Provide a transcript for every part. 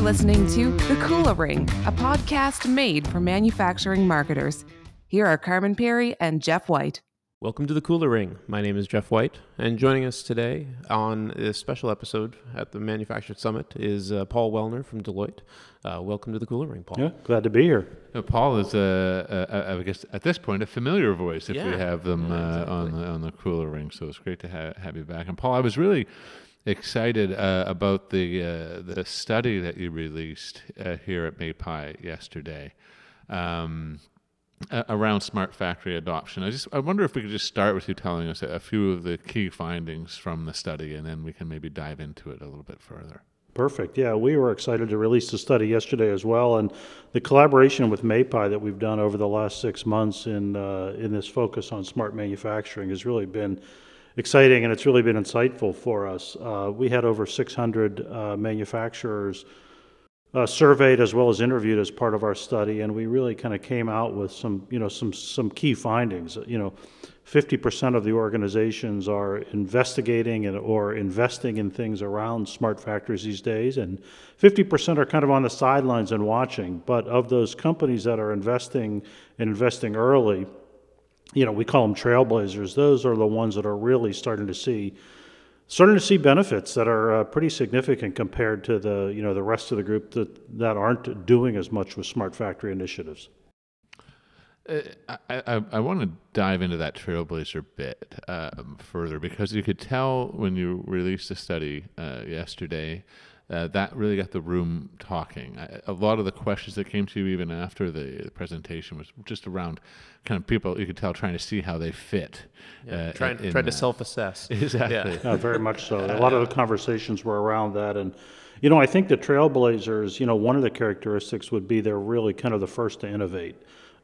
You're listening to The Kula Ring, a podcast made for manufacturing marketers. Here are Carmen Perry and Jeff White. Welcome to the Kula Ring. My name is Jeff White, and joining us today on this special episode at the ManufacturED Summit is uh, Paul Wellener from Deloitte. Uh, welcome to the Kula Ring, Paul. Yeah, glad to be here. Uh, Paul is, uh, uh, I guess, at this point, a familiar voice if Yeah. we have them Yeah, uh, exactly. on the on the Kula Ring. So it's great to ha- have you back. And Paul, I was really excited uh, about the uh, the study that you released uh, here at MAPI yesterday. Um, around smart factory adoption. I just I wonder if we could just start with you telling us a, few of the key findings from the study, and then we can maybe dive into it a little bit further. Perfect. Yeah, we were excited to release the study yesterday as well, and the collaboration with MAPI that we've done over the last six months in uh, in this focus on smart manufacturing has really been exciting, and it's really been insightful for us. Uh, we had over 600 uh, manufacturers uh, surveyed as well as interviewed as part of our study, and we really kind of came out with some, you know, some some key findings. You know, 50% of the organizations are investigating and or investing in things around smart factories these days, and 50% are kind of on the sidelines and watching. But of those companies that are investing and investing early, you know, we call them trailblazers. Those are the ones that are really starting to see starting to see benefits that are uh, pretty significant compared to the you know the rest of the group that that aren't doing as much with smart factory initiatives. Uh, I, I, I want to dive into that Trailblazer bit um, further because you could tell when you released the study uh, yesterday uh, that really got the room talking. I, a lot of the questions that came to you even after the, the presentation was just around kind of people you could tell trying to see how they fit. uh, trying in try to self assess. Exactly. Uh, very much so. A lot of the conversations were around that, and you know I think the Trailblazers, you know, one of the characteristics would be they're really kind of the first to innovate.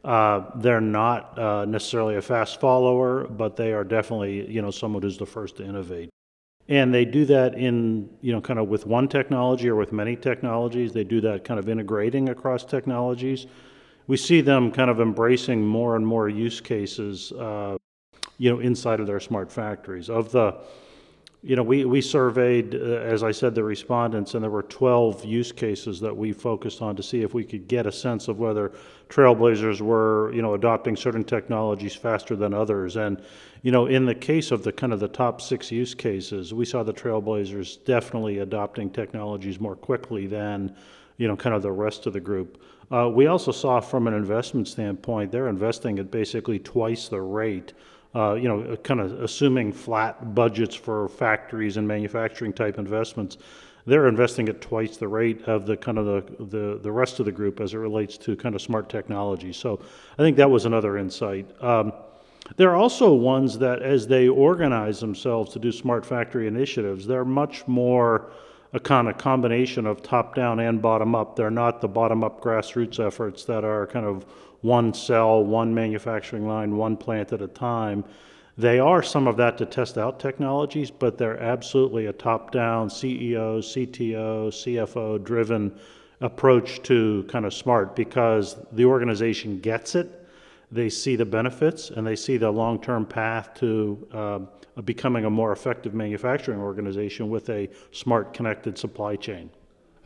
Uh, they're not uh, necessarily a fast follower, but they are definitely you know someone who's the first to innovate. And they do that in, you know, kind of with one technology or with many technologies. They do that kind of integrating across technologies. We see them kind of embracing more and more use cases, uh, you know, inside of their smart factories. Of the, you know, we, we surveyed, uh, as I said, the respondents, and there were 12 use cases that we focused on to see if we could get a sense of whether trailblazers were, you know, adopting certain technologies faster than others. And, you know, in the case of the kind of the top six use cases, we saw the trailblazers definitely adopting technologies more quickly than, you know, kind of the rest of the group. Uh, we also saw from an investment standpoint, they're investing at basically twice the rate uh, you know, kind of assuming flat budgets for factories and manufacturing type investments, they're investing at twice the rate of the kind of the, the, the rest of the group as it relates to kind of smart technology. So I think that was another insight. Um, there are also ones that, as they organize themselves to do smart factory initiatives, they're much more a kind of combination of top down and bottom up. They're not the bottom up grassroots efforts that are kind of one cell, one manufacturing line, one plant at a time. They are some of that to test out technologies, but they're absolutely a top down CEO, CTO, CFO driven approach to kind of smart because the organization gets it they see the benefits and they see the long-term path to um, becoming a more effective manufacturing organization with a smart connected supply chain.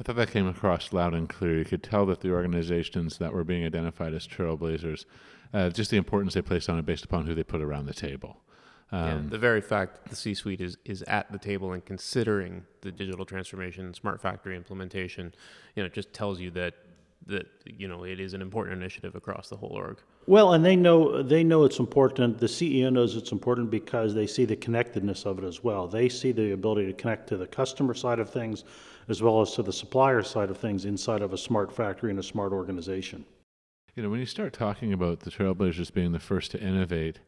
I thought that came across loud and clear. You could tell that the organizations that were being identified as trailblazers, uh, just the importance they placed on it based upon who they put around the table. Yeah, Um, the very fact that the C-suite is, is at the table and considering the digital transformation, smart factory implementation, you know, just tells you that that you know it is an important initiative across the whole org. Well, and they know they know it's important. The CEO knows it's important because they see the connectedness of it as well. They see the ability to connect to the customer side of things as well as to the supplier side of things inside of a smart factory and a smart organization. You know, when you start talking about the Trailblazers being the first to innovate,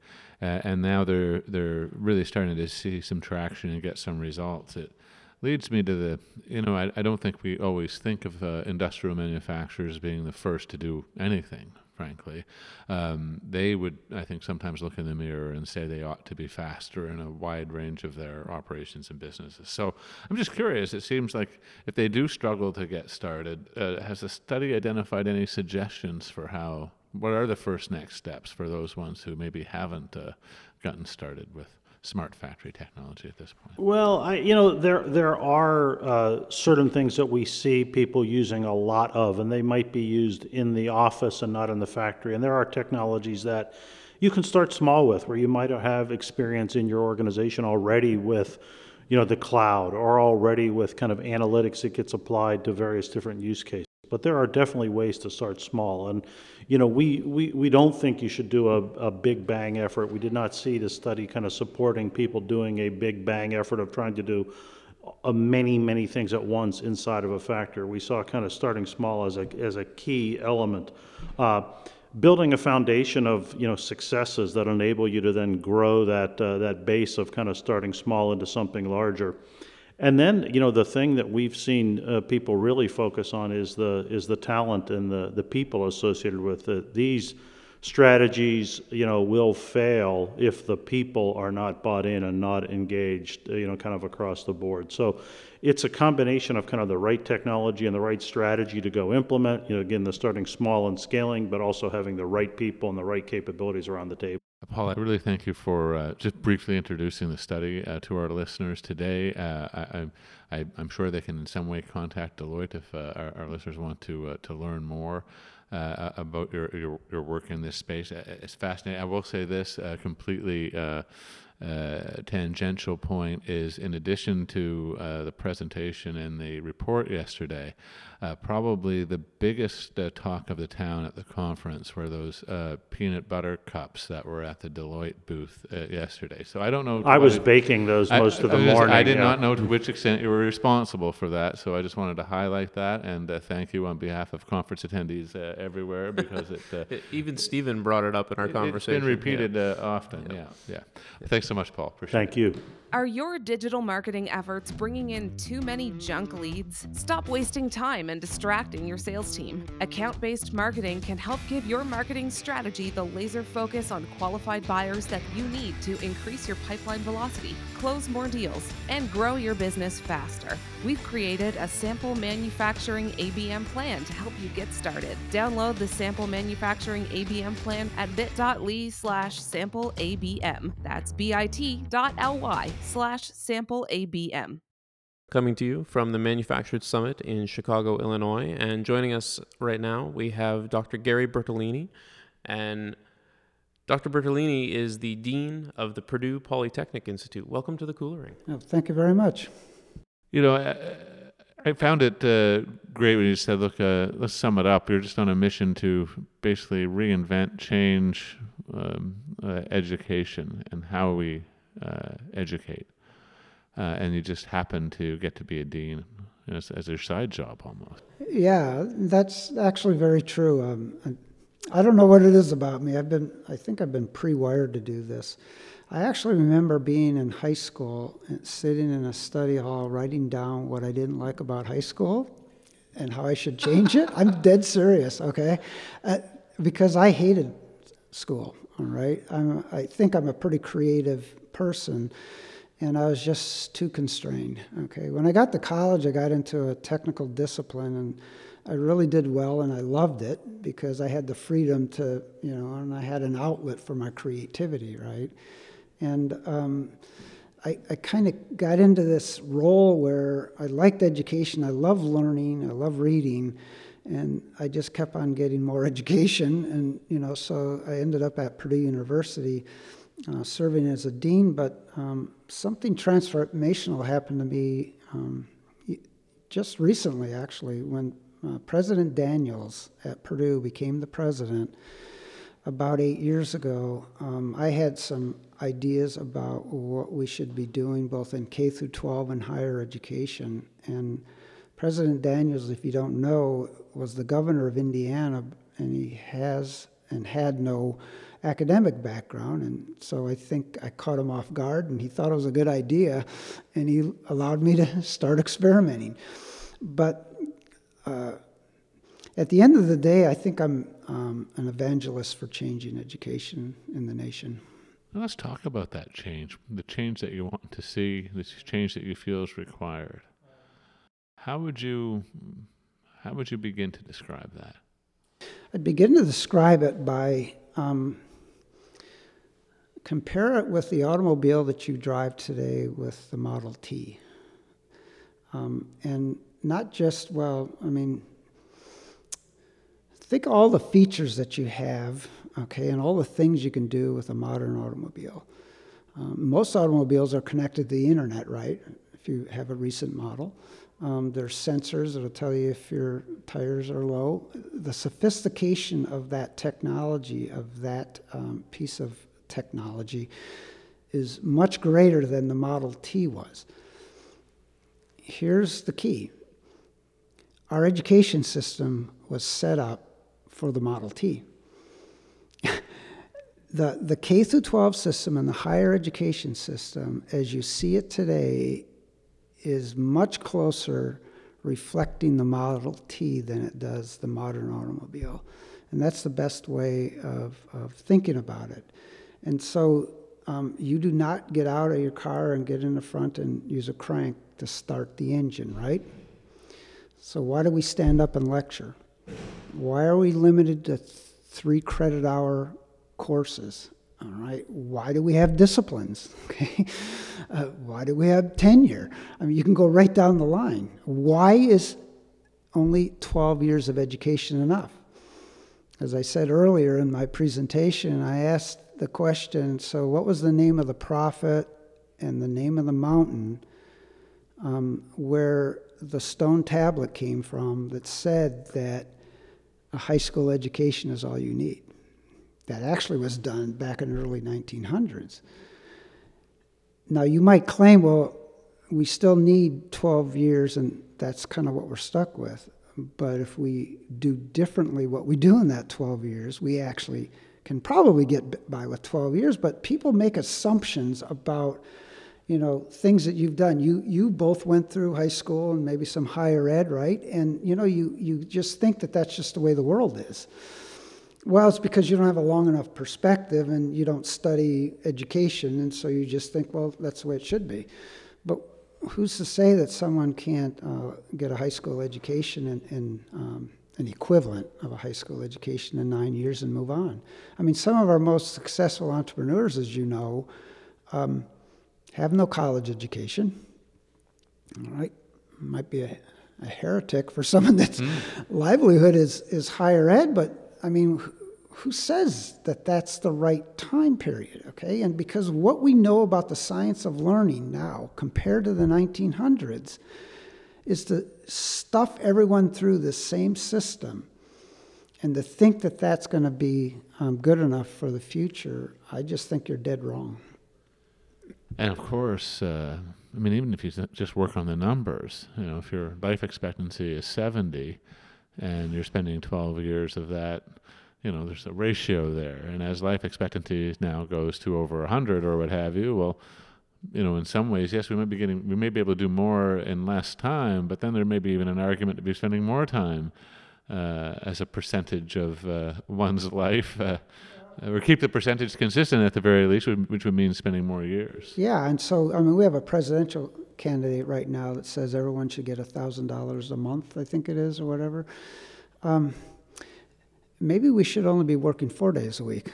uh, and now they're they're really starting to see some traction and get some results, it leads me to the you know I, I don't think we always think of uh, industrial manufacturers being the first to do anything. Frankly, um, they would I think sometimes look in the mirror and say they ought to be faster in a wide range of their operations and businesses. So I'm just curious. It seems like if they do struggle to get started, uh, has the study identified any suggestions for how what are the first next steps for those ones who maybe haven't uh, gotten started with smart factory technology at this point? Well, I, you know, there there are uh, certain things that we see people using a lot of, and they might be used in the office and not in the factory. And there are technologies that you can start small with, where you might have experience in your organization already with, you know, the cloud or already with kind of analytics that gets applied to various different use cases. But there are definitely ways to start small. And, you know, we, we, we don't think you should do a, a big bang effort. We did not see the study kind of supporting people doing a big bang effort of trying to do many, many things at once inside of a factor. We saw kind of starting small as a, as a key element. Uh, building a foundation of you know successes that enable you to then grow that uh, that base of kind of starting small into something larger. And then you know the thing that we've seen uh, people really focus on is the is the talent and the the people associated with it. These strategies, you know, will fail if the people are not bought in and not engaged, you know, kind of across the board. So it's a combination of kind of the right technology and the right strategy to go implement. You know, again, the starting small and scaling, but also having the right people and the right capabilities around the table. Paul, I really thank you for uh, just briefly introducing the study uh, to our listeners today. Uh, I, am sure they can in some way contact Deloitte if uh, our, our, listeners want to uh, to learn more. Uh, about your, your, your work in this space, it's fascinating. I will say this completely uh, tangential point is in addition to uh, the presentation and the report yesterday, uh, probably the biggest uh, talk of the town at the conference were those uh, peanut butter cups that were at the Deloitte booth uh, yesterday. So I don't know. I was it, baking those most I, of the I morning. I did yeah. not know to which extent you were responsible for that. So I just wanted to highlight that and thank you on behalf of conference attendees everywhere because it, Even Stephen brought it up in our it, conversation. It's been repeated yeah. often. Yeah. yeah. yeah. Thanks so much, Paul. Appreciate Thank you. Are your digital marketing efforts bringing in too many junk leads? Stop wasting time and distracting your sales team. Account based marketing can help give your marketing strategy the laser focus on qualified buyers that you need to increase your pipeline velocity, close more deals, and grow your business faster. We've created a sample manufacturing ABM plan to help you get started. Download the sample manufacturing ABM plan at bit.ly slash sample ABM. That's bit.ly slash sample ABM. Coming to you from the ManufacturED Summit in Chicago, Illinois. And joining us right now, we have Dr. Gary Bertoline. And Dr. Bertoline is the Dean of the Purdue Polytechnic Institute. Welcome to the Kula Ring. Oh, thank you very much. You know, I, I found it uh, great when you said, look, uh, let's sum it up. You're just on a mission to basically reinvent, change um, uh, education and how we uh, educate, uh, and you just happen to get to be a dean as, as your side job almost. Yeah, that's actually very true. Um, I don't know what it is about me. I've been, I think I've been pre-wired to do this. I actually remember being in high school and sitting in a study hall writing down what I didn't like about high school and how I should change it. I'm dead serious, okay? Uh, because I hated school, all right? I'm, I think I'm a pretty creative person and I was just too constrained. Okay, when I got to college, I got into a technical discipline, and I really did well, and I loved it because I had the freedom to, you know, and I had an outlet for my creativity, right? And um, I, I kind of got into this role where I liked education, I love learning, I love reading, and I just kept on getting more education, and you know, so I ended up at Purdue University uh, serving as a dean, but um, something transformational happened to me um, just recently, actually, when uh, President Daniels at Purdue became the president about eight years ago. Um, I had some ideas about what we should be doing both in K through 12 and higher education. And President Daniels, if you don't know, was the governor of Indiana, and he has and had no academic background, and so I think I caught him off guard, and he thought it was a good idea, and he allowed me to start experimenting. But uh, at the end of the day, I think I'm um, an evangelist for changing education in the nation. let's talk about that change, the change that you want to see, the change that you feel is required. How would you, how would you begin to describe that? I'd begin to describe it by um, compare it with the automobile that you drive today with the Model T. Um, and not just, well, I mean, think all the features that you have, okay, and all the things you can do with a modern automobile. Um, most automobiles are connected to the internet, right? If you have a recent model. Um, there's sensors that'll tell you if your tires are low. The sophistication of that technology, of that um, piece of technology, is much greater than the Model T was. Here's the key our education system was set up for the Model T. the, the K through 12 system and the higher education system, as you see it today, is much closer reflecting the Model T than it does the modern automobile. And that's the best way of, of thinking about it. And so um, you do not get out of your car and get in the front and use a crank to start the engine, right? So why do we stand up and lecture? Why are we limited to th- three credit hour courses? All right. Why do we have disciplines? Okay. Uh, why do we have tenure? I mean, you can go right down the line. Why is only 12 years of education enough? As I said earlier in my presentation, I asked the question so, what was the name of the prophet and the name of the mountain um, where the stone tablet came from that said that a high school education is all you need? That actually was done back in the early 1900s. Now, you might claim, well, we still need 12 years, and that's kind of what we're stuck with. But if we do differently what we do in that 12 years, we actually can probably get by with 12 years. But people make assumptions about, you know, things that you've done. You you both went through high school and maybe some higher ed, right? And you know, you you just think that that's just the way the world is. Well, it's because you don't have a long enough perspective and you don't study education, and so you just think, well, that's the way it should be. But who's to say that someone can't uh, get a high school education and, and um, an equivalent of a high school education in nine years and move on? I mean, some of our most successful entrepreneurs, as you know, um, have no college education. All right, might be a, a heretic for someone that's mm. livelihood is is higher ed, but I mean, who says that that's the right time period, okay? And because what we know about the science of learning now compared to the 1900s is to stuff everyone through the same system and to think that that's going to be um, good enough for the future, I just think you're dead wrong. And of course, uh, I mean, even if you just work on the numbers, you know, if your life expectancy is 70, and you're spending 12 years of that you know there's a ratio there. And as life expectancy now goes to over 100 or what have you well you know in some ways yes we might be getting we may be able to do more in less time but then there may be even an argument to be spending more time uh, as a percentage of uh, one's life uh, or keep the percentage consistent at the very least, which would mean spending more years. Yeah, and so I mean, we have a presidential candidate right now that says everyone should get thousand dollars a month. I think it is, or whatever. Um, maybe we should only be working four days a week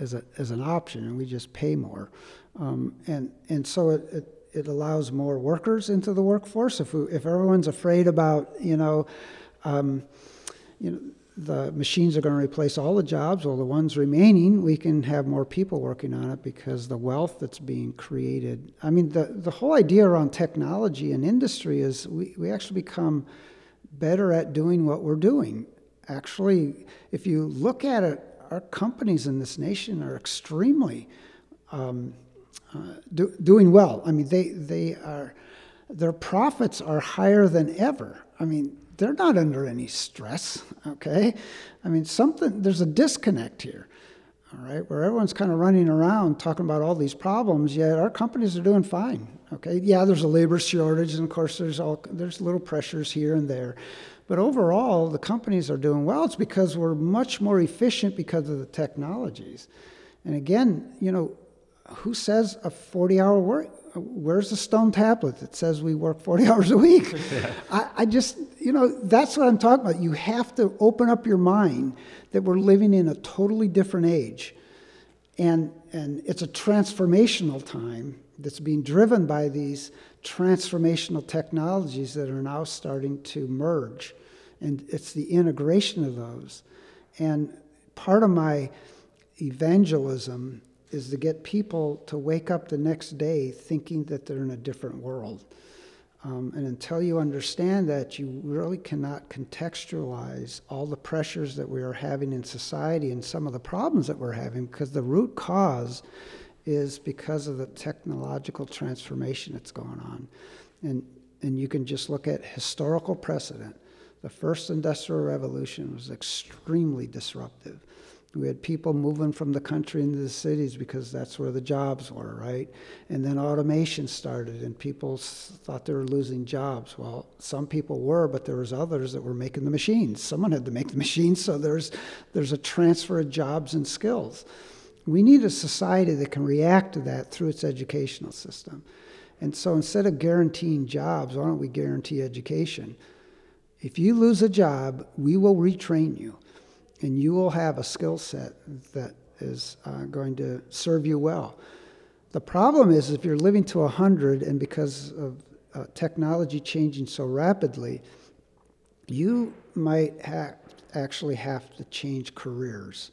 as a as an option, and we just pay more. Um, and and so it, it it allows more workers into the workforce. If we, if everyone's afraid about you know. Um, you know, the machines are going to replace all the jobs, well, the ones remaining, we can have more people working on it because the wealth that's being created. I mean, the, the whole idea around technology and industry is we, we actually become better at doing what we're doing. Actually, if you look at it, our companies in this nation are extremely um, uh, do, doing well. I mean, they, they are, their profits are higher than ever. I mean, they're not under any stress, okay? I mean, something, there's a disconnect here, all right, where everyone's kind of running around talking about all these problems, yet our companies are doing fine, okay? Yeah, there's a labor shortage, and of course, there's, all, there's little pressures here and there. But overall, the companies are doing well. It's because we're much more efficient because of the technologies. And again, you know, who says a 40 hour work, where's the stone tablet that says we work 40 hours a week? Yeah. I, I, just, you know, that's what I'm talking about. You have to open up your mind that we're living in a totally different age. And, and it's a transformational time that's being driven by these transformational technologies that are now starting to merge. And it's the integration of those. And part of my evangelism is to get people to wake up the next day thinking that they're in a different world. Um, and until you understand that, you really cannot contextualize all the pressures that we are having in society and some of the problems that we're having because the root cause is because of the technological transformation that's going on. And, and you can just look at historical precedent. The first industrial revolution was extremely disruptive. We had people moving from the country into the cities because that's where the jobs were, right? And then automation started, and people thought they were losing jobs. Well, some people were, but there was others that were making the machines. Someone had to make the machines, so there's there's a transfer of jobs and skills. We need a society that can react to that through its educational system. And so instead of guaranteeing jobs, why don't we guarantee education? If you lose a job, we will retrain you and you will have a skill set that is uh, going to serve you well. The problem is if you're living to 100 and because of uh, technology changing so rapidly, you might ha- actually have to change careers.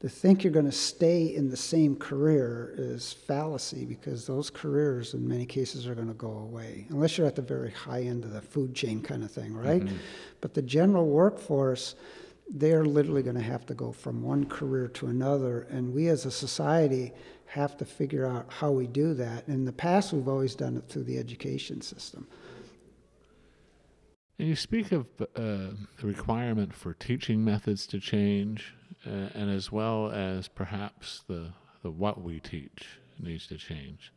To think you're going to stay in the same career is fallacy because those careers, in many cases, are going to go away, unless you're at the very high end of the food chain kind of thing, right? Mm-hmm. But the general workforce, they're literally going to have to go from one career to another. And we as a society have to figure out how we do that. In the past, we've always done it through the education system. And you speak of uh, the requirement for teaching methods to change, uh, and as well as perhaps the, the what we teach needs to change.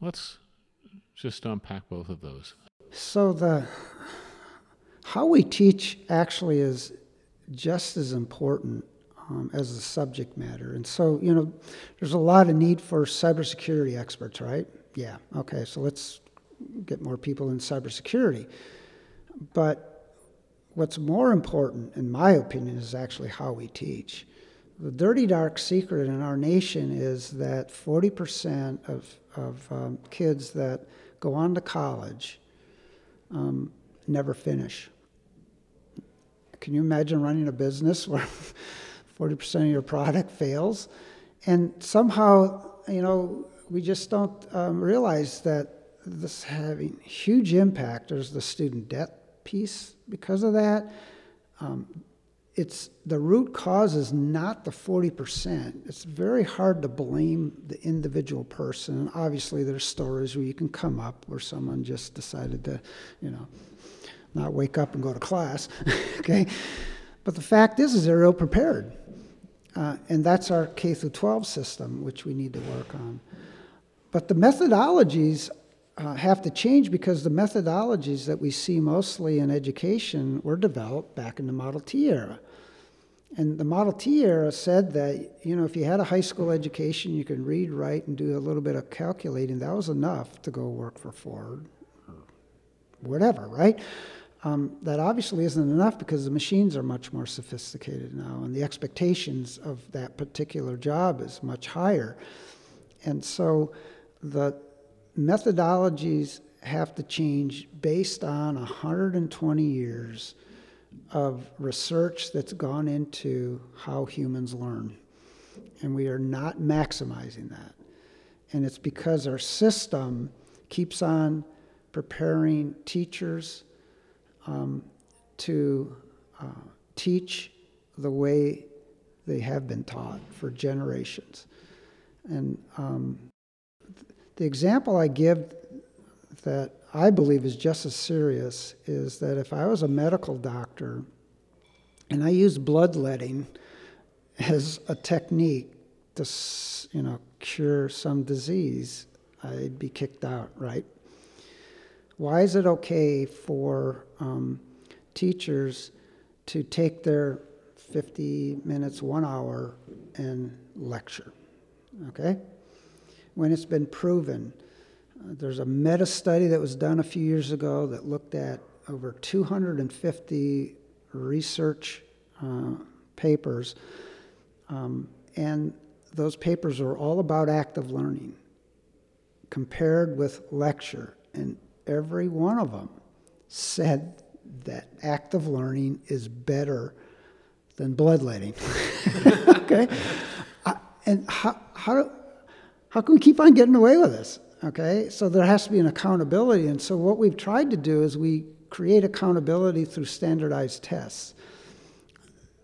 Let's just unpack both of those. So the how we teach actually is just as important um, as the subject matter. And so, you know, there's a lot of need for cybersecurity experts, right? Yeah, okay, so let's get more people in cybersecurity. But what's more important, in my opinion, is actually how we teach. The dirty, dark secret in our nation is that 40% of, of um, kids that go on to college um, never finish. Can you imagine running a business where 40% of your product fails? And somehow, you know, we just don't um, realize that this having huge impact. There's the student debt piece because of that. Um, it's the root cause is not the 40%. It's very hard to blame the individual person. Obviously, there's stories where you can come up where someone just decided to, you know, not wake up and go to class. okay? But the fact is, is they're ill prepared. Uh, and that's our K through 12 system, which we need to work on. But the methodologies uh, have to change because the methodologies that we see mostly in education were developed back in the Model T era. And the Model T era said that, you know, if you had a high school education, you could read, write, and do a little bit of calculating, that was enough to go work for Ford or whatever, right? Um, that obviously isn't enough because the machines are much more sophisticated now, and the expectations of that particular job is much higher. And so the methodologies have to change based on 120 years of research that's gone into how humans learn. And we are not maximizing that. And it's because our system keeps on preparing teachers um, to uh, teach the way they have been taught for generations. And um, the example I give that I believe is just as serious is that if I was a medical doctor and I used bloodletting as a technique to, you know, cure some disease, I'd be kicked out, right? Why is it okay for um, teachers to take their 50 minutes, one hour, and lecture? Okay? When it's been proven. Uh, there's a meta study that was done a few years ago that looked at over 250 research uh, papers, um, and those papers are all about active learning compared with lecture. And every one of them said that active learning is better than bloodletting. okay? And how, how, how can we keep on getting away with this? Okay? So there has to be an accountability. And so what we've tried to do is we create accountability through standardized tests.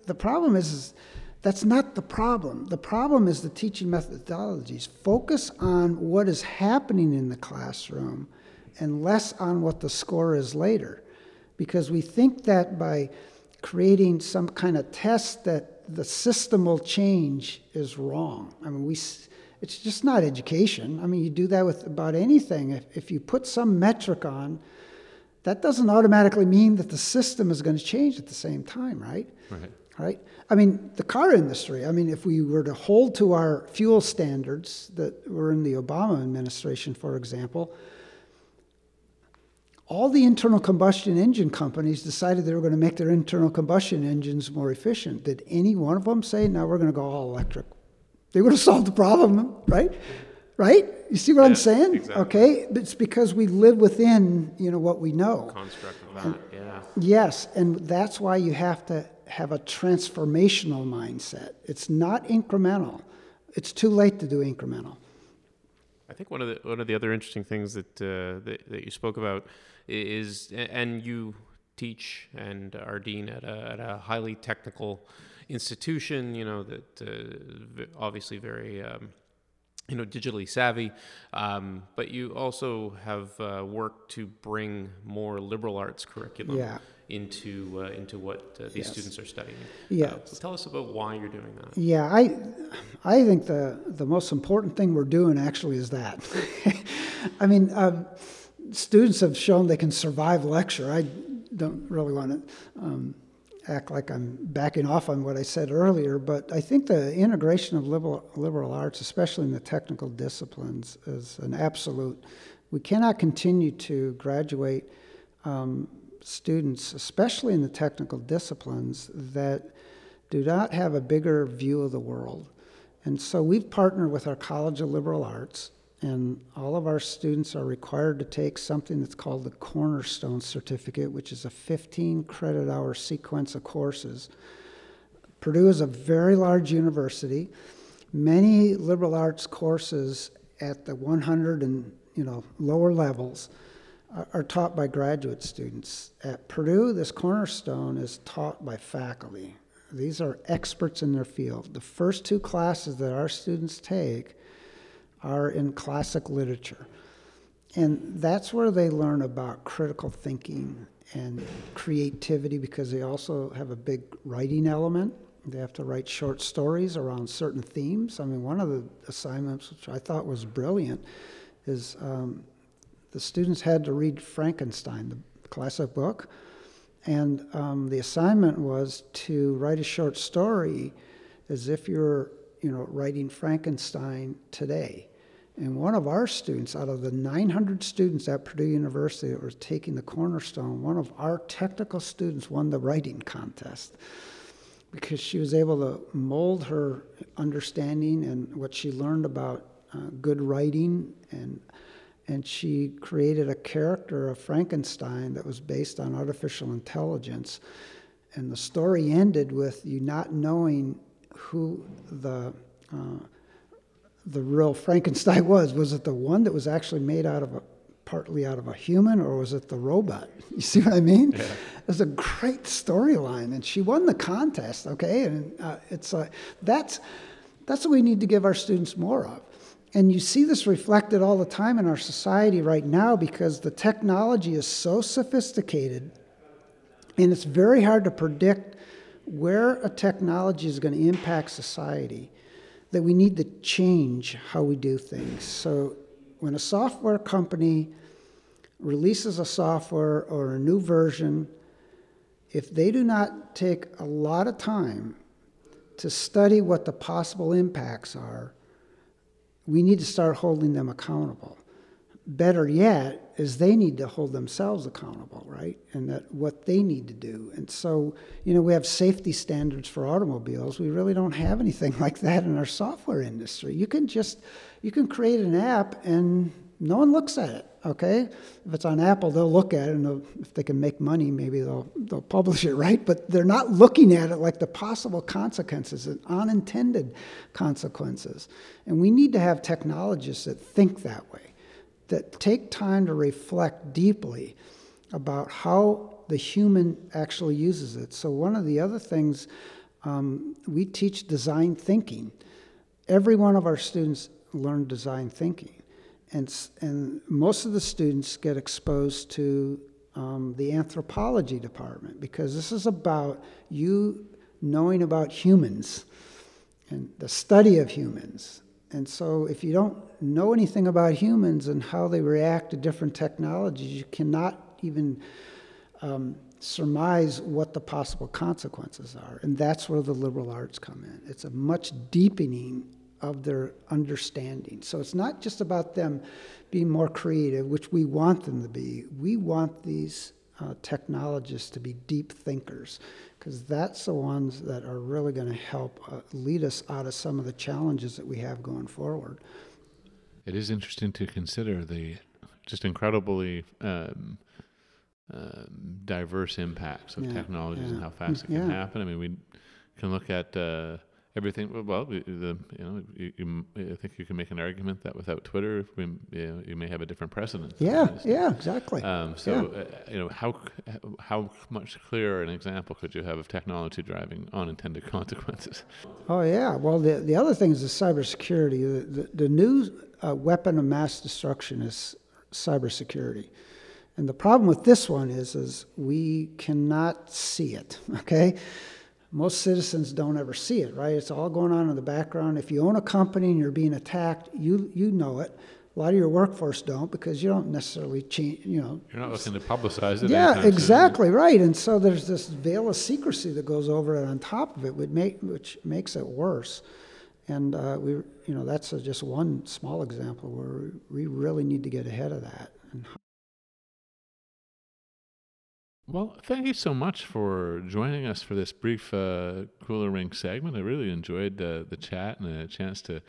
The problem is, is that's not the problem. The problem is the teaching methodologies. Focus on what is happening in the classroom and less on what the score is later. Because we think that by creating some kind of test that the system will change is wrong. I mean, we, it's just not education. I mean, you do that with about anything. If, if you put some metric on, that doesn't automatically mean that the system is going to change at the same time, right? Right. Right? I mean, the car industry, I mean, if we were to hold to our fuel standards that were in the Obama administration, for example, all the internal combustion engine companies decided they were going to make their internal combustion engines more efficient. Did any one of them say, now we're going to go all electric? They would have solved the problem, right? Right? You see what Yeah, I'm saying? exactly. Okay? It's because we live within, you know, what we know. Construct of that, yeah. Yes, and that's why you have to have a transformational mindset. It's not incremental. It's too late to do incremental. I think one of the one of the other interesting things that uh, that, that you spoke about i- is, and you teach and are dean at a, at a highly technical institution. You know that uh, obviously very. Um, you know, digitally savvy, um, but you also have uh, worked to bring more liberal arts curriculum Yeah. into uh, into what uh, these Yes. students are studying. Yeah. Uh, tell us about why you're doing that. Yeah, I, I think the, the most important thing we're doing actually is that. I mean, um, students have shown they can survive lecture. I don't really want to um, act like I'm backing off on what I said earlier, but I think the integration of liberal, liberal arts, especially in the technical disciplines, is an absolute. We cannot continue to graduate um, students, especially in the technical disciplines, that do not have a bigger view of the world. And so we've partnered with our College of Liberal Arts, and all of our students are required to take something that's called the Cornerstone Certificate, which is a 15 credit hour sequence of courses. Purdue is a very large university. Many liberal arts courses at the 100 and you know lower levels are- are taught by graduate students. At Purdue, this cornerstone is taught by faculty. These are experts in their field. The first two classes that our students take are in classic literature. And that's where they learn about critical thinking and creativity because they also have a big writing element. They have to write short stories around certain themes. I mean, one of the assignments, which I thought was brilliant, is um, the students had to read Frankenstein, the classic book. And um, the assignment was to write a short story as if you're, you know, writing Frankenstein today. And one of our students, out of the 900 students at Purdue University that were taking the cornerstone, one of our technical students won the writing contest because she was able to mold her understanding and what she learned about uh, good writing and and she created a character of Frankenstein that was based on artificial intelligence. And the story ended with you not knowing who the uh, the real Frankenstein was. Was it the one that was actually made out of a partly out of a human, or was it the robot? You see what I mean? It was a great storyline, and she won the contest. Okay, and uh, it's uh, that's that's what we need to give our students more of. And you see this reflected all the time in our society right now because the technology is so sophisticated and it's very hard to predict where a technology is going to impact society that we need to change how we do things. So when a software company releases a software or a new version, if they do not take a lot of time to study what the possible impacts are, we need to start holding them accountable. Better yet, is they need to hold themselves accountable, right? And that what they need to do. And so, you know, we have safety standards for automobiles. We really don't have anything like that in our software industry. You can just you can create an app and no one looks at it. Okay, if it's on Apple, they'll look at it, and if they can make money, maybe they'll they'll publish it, right? But they're not looking at it like the possible consequences and unintended consequences. And we need to have technologists that think that way, that take time to reflect deeply about how the human actually uses it. So one of the other things um, we teach design thinking. Every one of our students learn design thinking and, and most of the students get exposed to um, the anthropology department because this is about you knowing about humans and the study of humans. And so, if you don't know anything about humans and how they react to different technologies, you cannot even um, surmise what the possible consequences are. And that's where the liberal arts come in. It's a much deepening of their understanding. So it's not just about them being more creative, which we want them to be. We want these uh, technologists to be deep thinkers, because that's the ones that are really going to help uh, lead us out of some of the challenges that we have going forward. It is interesting to consider the just incredibly um, uh, diverse impacts of Yeah, technologies yeah. and how fast it can happen. I mean, we can look at uh, everything. Well, the, the you know, you, you, I think you can make an argument that without Twitter, we, you, know, you may have a different precedent. Yeah, yeah, exactly. Um, so, uh, you know, how how much clearer an example could you have of technology driving unintended consequences? Oh yeah. Well, the the other thing is the cybersecurity. The the, the new uh, weapon of mass destruction is cybersecurity, and the problem with this one is is we cannot see it. Okay. Most citizens don't ever see it, right? It's all going on in the background. If you own a company and you're being attacked, you you know it. A lot of your workforce don't because you don't necessarily change. You know, You're not looking to publicize it. yeah, anytime soon. exactly right. And so there's this veil of secrecy that goes over it on top of it, which, make, which makes it worse. And uh, we, you know, that's a, just one small example where we really need to get ahead of that. And Well, thank you so much for joining us for this brief uh, Kula Ring segment. I really enjoyed uh, the chat and a chance to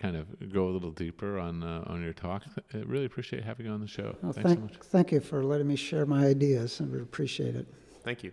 kind of go a little deeper on uh, on your talk. I really appreciate having you on the show. well, Thanks thank, so much. thank you for letting me share my ideas. I would appreciate it. Thank you.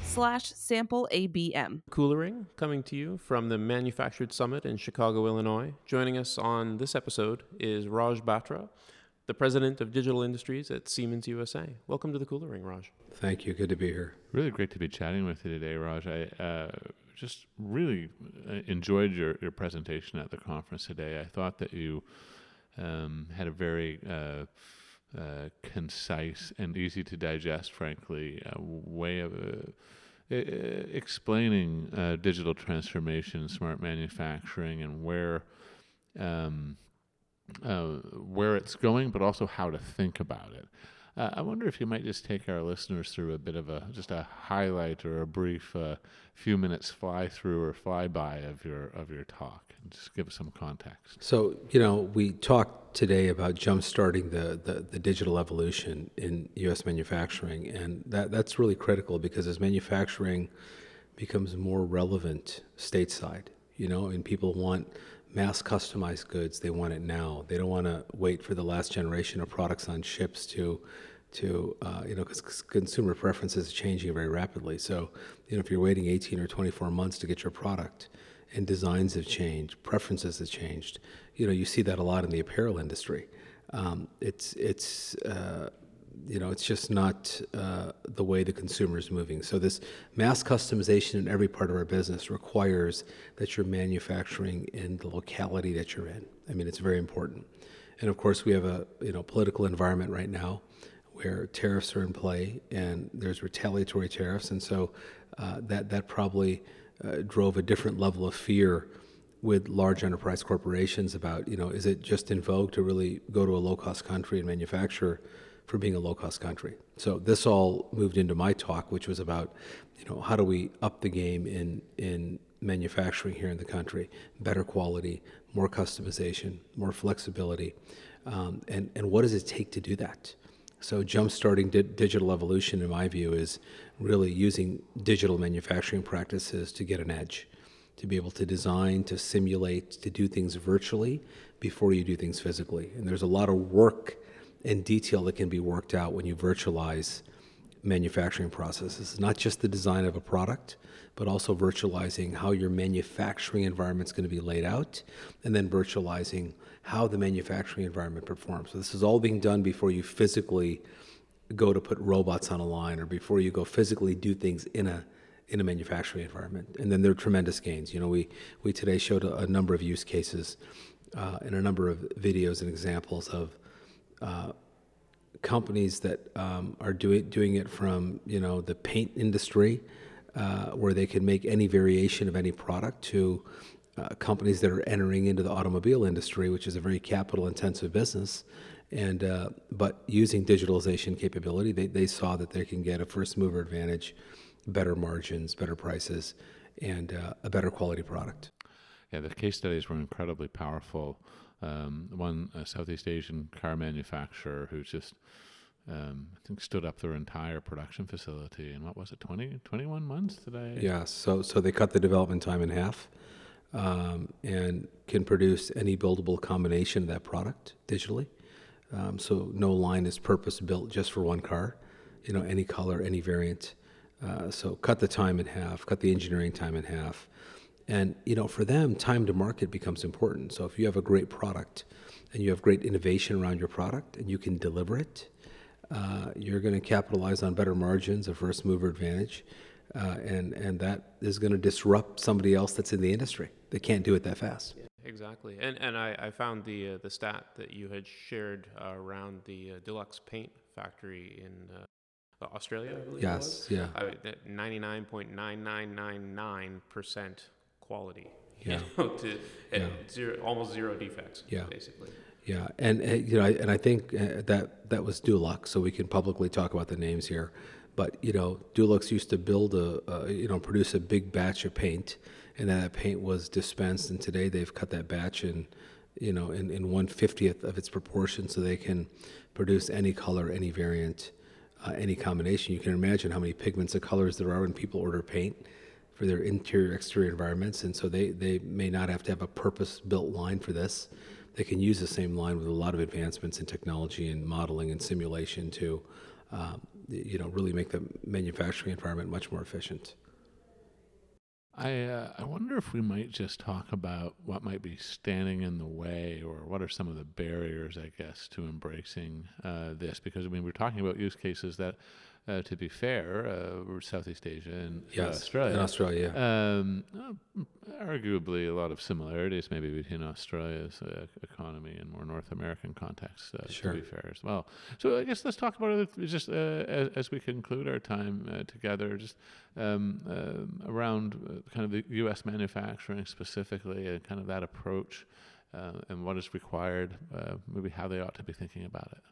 slash sample ABM. Kula Ring coming to you from the ManufacturED Summit in Chicago, Illinois. Joining us on this episode is Raj Batra, the president of digital industries at Siemens USA. Welcome to the Kula Ring, Raj. Thank you. Good to be here. Really great to be chatting with you today, Raj. I uh, just really uh, enjoyed your, your presentation at the conference today. I thought that you um, had a very uh, uh, concise and easy to digest, frankly, uh, way of uh, explaining uh, digital transformation, smart manufacturing, and where. Um, uh, where it's going, but also how to think about it. I wonder if you might just take our listeners through a bit of a just a highlight or a brief few minutes fly through or flyby of your of your talk, just give us some context. So, you know, we talked today about jumpstarting the, the, the digital evolution in U.S. manufacturing, and that, that's really critical because as manufacturing becomes more relevant stateside, you know, and people want mass customized goods, they want it now. They don't want to wait for the last generation of products on ships to to uh, you know because consumer preferences are changing very rapidly. So you know if you're waiting 18 or 24 months to get your product, and designs have changed, preferences have changed. You know you see that a lot in the apparel industry. Um, it's it's uh, you know it's just not uh, the way the consumer is moving. So this mass customization in every part of our business requires that you're manufacturing in the locality that you're in. I mean it's very important. And of course we have a you know political environment right now where tariffs are in play and there's retaliatory tariffs, and so uh, that that probably uh, drove a different level of fear with large enterprise corporations about you know is it just in vogue to really go to a low cost country and manufacture for being a low cost country. So this all moved into my talk, which was about you know how do we up the game in in manufacturing here in the country, better quality, more customization, more flexibility, um, and and what does it take to do that? So jumpstarting di- digital evolution, in my view, is really using digital manufacturing practices to get an edge, to be able to design, to simulate, to do things virtually before you do things physically. And there's a lot of work and detail that can be worked out when you virtualize manufacturing processes. Not just the design of a product, but also virtualizing how your manufacturing environment is going to be laid out, and then virtualizing how the manufacturing environment performs. So this is all being done before you physically go to put robots on a line, or before you go physically do things in a in a manufacturing environment. And then there are tremendous gains. You know, we we today showed a, a number of use cases uh, and a number of videos and examples of uh, companies that um, are doing doing it from you know the paint industry, uh, where they can make any variation of any product, to uh, companies that are entering into the automobile industry, which is a very capital intensive business. And uh, but using digitalization capability, they, they saw that they can get a first mover advantage, better margins, better prices, and uh, a better quality product. Yeah, the case studies were incredibly powerful um, one Southeast Asian car manufacturer who just um, I think stood up their entire production facility in what was it 20, 21 months today? Yeah, so so they cut the development time in half, um, and can produce any buildable combination of that product digitally. Um, so no line is purpose built just for one car, you know, any color, any variant. Uh, so cut the time in half, cut the engineering time in half, and you know, for them, time to market becomes important. So if you have a great product and you have great innovation around your product and you can deliver it, uh, you're going to capitalize on better margins, a first mover advantage, uh, and and that is going to disrupt somebody else that's in the industry. They can't do it that fast. Yeah, exactly, and and I, I found the uh, the stat that you had shared uh, around the uh, Dulux Paint factory in. Uh, Australia, yes, yeah. Ninety-nine point nine nine nine nine percent quality. Yeah. You know, to yeah. zero, almost zero defects. Yeah. Basically. Yeah, and uh, you know, I, and I think uh, that that was Dulux, so we can publicly talk about the names here. But you know, Dulux used to build a, you know produce a big batch of paint, and that paint was dispensed. And today they've cut that batch in, you know, in, in one fiftieth of its proportion, so they can produce any color, any variant, uh, any combination. You can imagine how many pigments and colors there are when people order paint for their interior exterior environments and so they, they may not have to have a purpose built line for this they can use the same line with a lot of advancements in technology and modeling and simulation to um, you know really make the manufacturing environment much more efficient I uh, I wonder if we might just talk about what might be standing in the way, or what are some of the barriers, I guess, to embracing uh, this. Because I mean, we're talking about use cases that uh, to be fair, uh, Southeast Asia and uh, yes, Australia. In Australia, um, arguably a lot of similarities maybe between Australia's uh, economy and more North American context, uh, sure. to be fair as well. So I guess let's talk about it just uh, as, as, we conclude our time together, just um, around kind of the U.S. manufacturing specifically and kind of that approach and what is required, maybe how they ought to be thinking about it.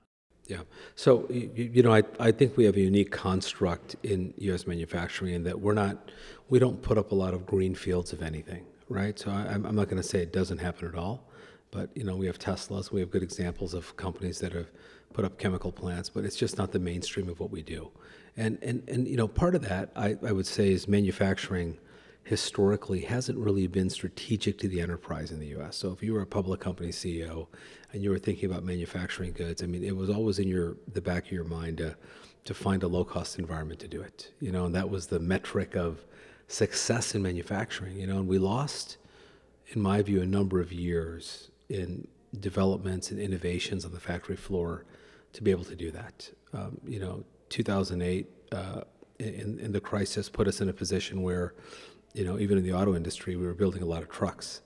Yeah. So, you, you, know, I, I think we have a unique construct in U.S. manufacturing in that we're not, we don't put up a lot of green fields of anything, right? So I, I'm not going to say it doesn't happen at all, but, you know, we have Teslas, we have good examples of companies that have put up chemical plants, but it's just not the mainstream of what we do. And, and, and you know, part of that, I, I would say, is manufacturing historically hasn't really been strategic to the enterprise in the US. So if you were a public company CEO and you were thinking about manufacturing goods, I mean, it was always in your the back of your mind to to find a low cost environment to do it. You know, and that was the metric of success in manufacturing. You know, and we lost, in my view, a number of years in developments and innovations on the factory floor to be able to do that. Um, you know, 2008 uh, in, in the crisis put us in a position where, you know, even in the auto industry, we were building a lot of trucks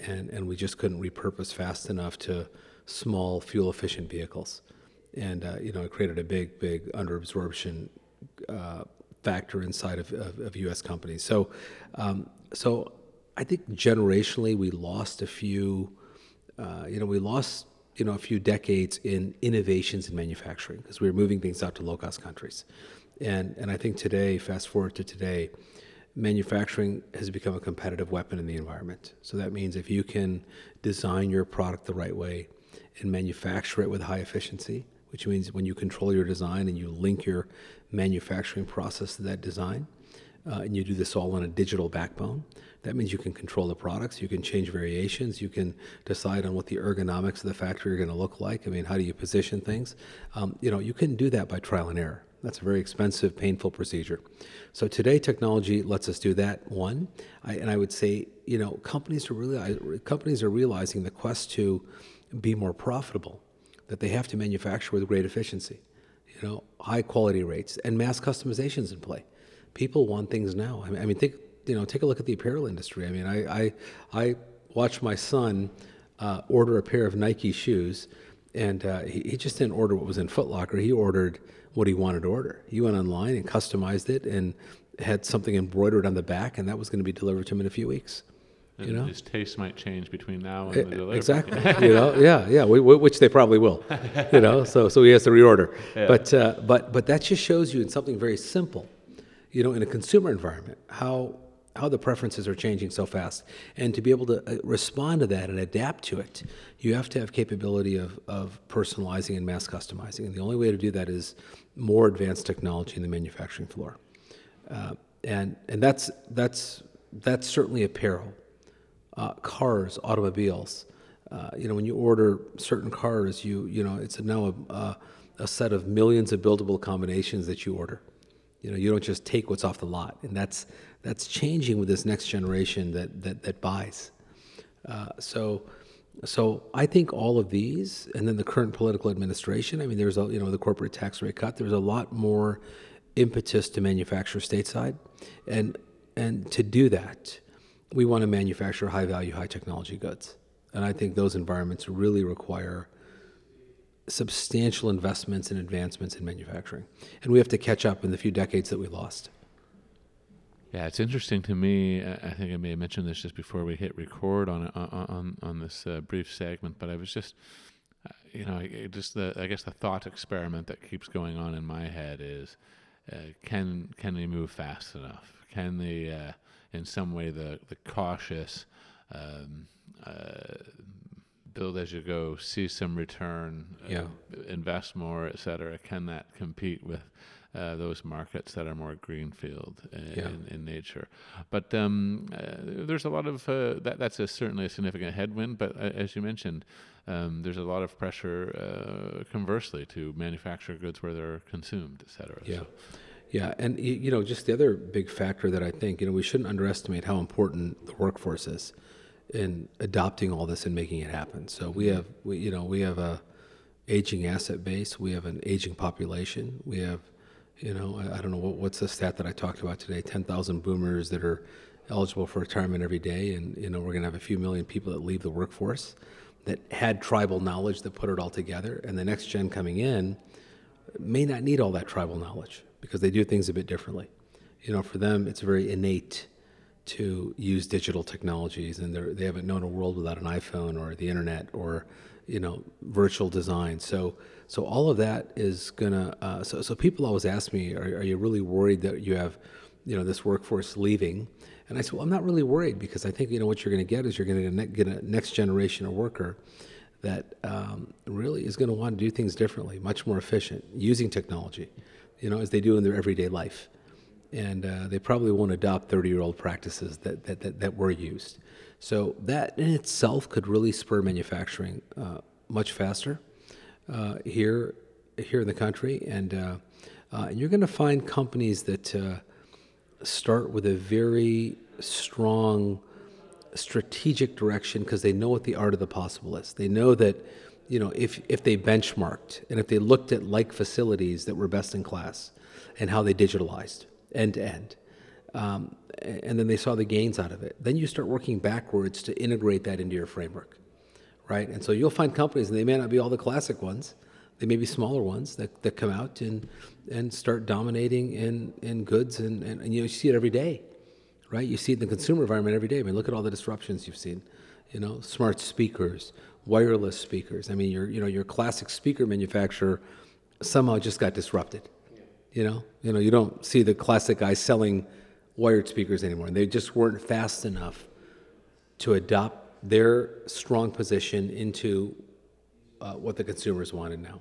and, and we just couldn't repurpose fast enough to small fuel efficient vehicles. and uh, you know it created a big, big underabsorption uh, factor inside of, of, of, U.S. companies. So, um, so I think generationally we lost a few. Uh, you know, we lost you know a few decades in innovations in manufacturing because we were moving things out to low cost countries, and and I think today, fast forward to today, manufacturing has become a competitive weapon in the environment. So that means if you can design your product the right way and manufacture it with high efficiency, which means when you control your design and you link your manufacturing process to that design, uh, and you do this all on a digital backbone. That means you can control the products, you can change variations, you can decide on what the ergonomics of the factory are going to look like. I mean, how do you position things? Um, you know, you can do that by trial and error. That's a very expensive, painful procedure. So today, technology lets us do that. One, I, and I would say, you know, companies are really companies are realizing the quest to be more profitable, that they have to manufacture with great efficiency, you know, high quality rates, and mass customizations in play. People want things now. I mean, I mean think, you know, take a look at the apparel industry. I mean, I I, I watched my son uh, order a pair of Nike shoes, and uh, he, he just didn't order what was in Foot Locker. He ordered what he wanted to order. He went online and customized it and had something embroidered on the back, and that was going to be delivered to him in a few weeks. And you know, his taste might change between now and the delivery. Exactly. you know, yeah, yeah, we, we, which they probably will. You know, so so he has to reorder. Yeah. But uh, but but that just shows you in something very simple. You know, in a consumer environment, how how the preferences are changing so fast. And to be able to uh, respond to that and adapt to it, you have to have capability of, of personalizing and mass customizing. And the only way to do that is more advanced technology in the manufacturing floor. Uh, and and that's, that's, that's certainly apparel, uh, cars, automobiles. Uh, you know, when you order certain cars, you, you know, it's now a, a set of millions of buildable combinations that you order. You know, you don't just take what's off the lot, and that's that's changing with this next generation that that, that buys. Uh, so, so I think all of these, and then the current political administration. I mean, there's a you know the corporate tax rate cut. There's a lot more impetus to manufacture stateside, and and to do that, we want to manufacture high value, high technology goods. And I think those environments really require substantial investments and advancements in manufacturing, and we have to catch up in the few decades that we lost. Yeah, it's interesting to me. I think I may have mentioned this just before we hit record on on on this uh, brief segment, but I was just, uh, you know, just the I guess the thought experiment that keeps going on in my head is, uh, can can they move fast enough? Can they, uh, in some way, the the cautious, um, uh, build as you go, see some return, uh, yeah. invest more, et cetera? Can that compete with uh, those markets that are more greenfield in, yeah. in, in nature. But um, uh, there's a lot of uh, that. That's a, certainly a significant headwind. But uh, as you mentioned, um, there's a lot of pressure, uh, conversely, to manufacture goods where they're consumed, et cetera. Yeah. So. Yeah, and you know, just the other big factor that I think you know we shouldn't underestimate how important the workforce is in adopting all this and making it happen. So we mm-hmm. have, we, you know, we have a aging asset base, we have an aging population, we have you know, I, I don't know what, what's the stat that I talked about today 10,000 boomers that are eligible for retirement every day. And, you know, we're going to have a few million people that leave the workforce that had tribal knowledge that put it all together. And the next gen coming in may not need all that tribal knowledge because they do things a bit differently. You know, for them, it's very innate to use digital technologies and they haven't known a world without an iPhone or the internet or, you know, virtual design. So, so all of that is gonna. Uh, so so people always ask me, are, are you really worried that you have, you know, this workforce leaving? And I said, well, I'm not really worried because I think you know what you're going to get is you're going to get a next generation of worker that um, really is going to want to do things differently, much more efficient, using technology, you know, as they do in their everyday life. And uh, they probably won't adopt 30 year old practices that, that, that, that, were used. So that in itself could really spur manufacturing uh, much faster uh, here here in the country, and uh, uh, you're going to find companies that uh, start with a very strong strategic direction because they know what the art of the possible is. They know that you know if if they benchmarked and if they looked at like facilities that were best in class and how they digitalized end to end. Um, and then they saw the gains out of it. Then you start working backwards to integrate that into your framework right? And so you'll find companies, and they may not be all the classic ones, They may be smaller ones that, that come out and and start dominating in, in goods and, and, and you know you see it every day, right? You see it in the consumer environment every day. I mean, look at all the disruptions you've seen. You know, smart speakers, wireless speakers. I mean, your you know your classic speaker manufacturer somehow just got disrupted. You know, you know you don't see the classic guys selling wired speakers anymore. They just weren't fast enough to adopt their strong position into uh, what the consumers wanted now.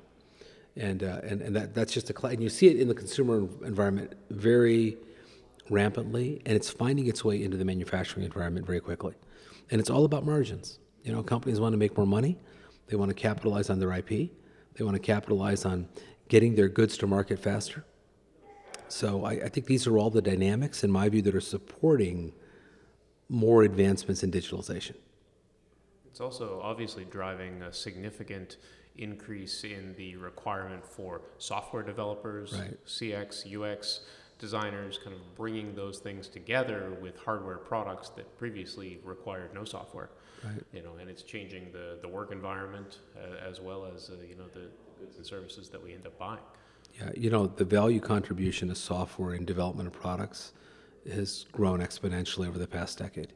And, uh, and, and that, that's just a, cl- and you see it in the consumer environment very rampantly, and it's finding its way into the manufacturing environment very quickly. And it's all about margins. You know, companies want to make more money, they want to capitalize on their IP, they want to capitalize on getting their goods to market faster. So I, I think these are all the dynamics, in my view, that are supporting more advancements in digitalization. It's also obviously driving a significant increase in the requirement for software developers, Right. CX, UX designers, kind of bringing those things together with hardware products that previously required no software. Right. You know, and it's changing the, the work environment uh, as well as uh, you know the goods and services that we end up buying. Yeah, you know, the value contribution of software in development of products has grown exponentially over the past decade.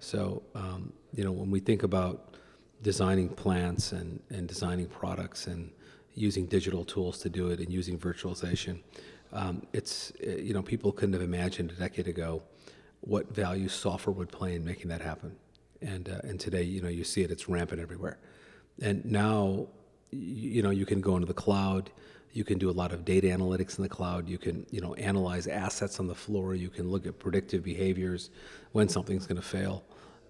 So, um, you know, when we think about designing plants and, and designing products and using digital tools to do it and using virtualization, um, it's, you know, people couldn't have imagined a decade ago what value software would play in making that happen. And, uh, and today, you know, you see it, it's rampant everywhere. And now, you know, you can go into the cloud. You can do a lot of data analytics in the cloud. You can, you know, analyze assets on the floor. You can look at predictive behaviors when something's going to fail,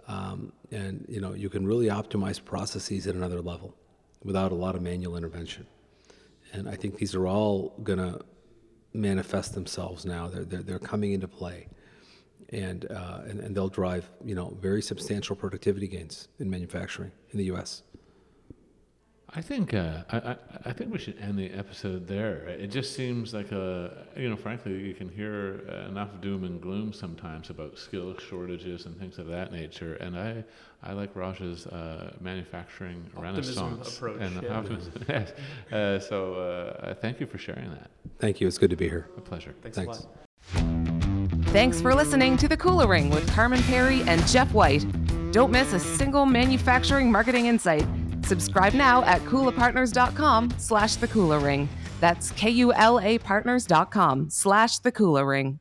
um, and you know, you can really optimize processes at another level without a lot of manual intervention. And I think these are all going to manifest themselves now. They're, they're, they're coming into play, and, uh, and and they'll drive, you know, very substantial productivity gains in manufacturing in the U.S. I think uh, I, I, I think we should end the episode there. It just seems like a you know, frankly, you can hear enough doom and gloom sometimes about skill shortages and things of that nature. And I I like Raj's uh, manufacturing Optimism renaissance approach, and yeah. optimism. yes. Uh, so uh, thank you for sharing that. Thank you. It's good to be here. A pleasure. Thanks, Thanks. a lot. Thanks for listening to The Kula Ring with Carman Pirie and Jeff White. Don't miss a single manufacturing marketing insight. Subscribe now at kulapartners.com slash The Kula Ring. That's K-U-L-A partners.com slash The Kula Ring.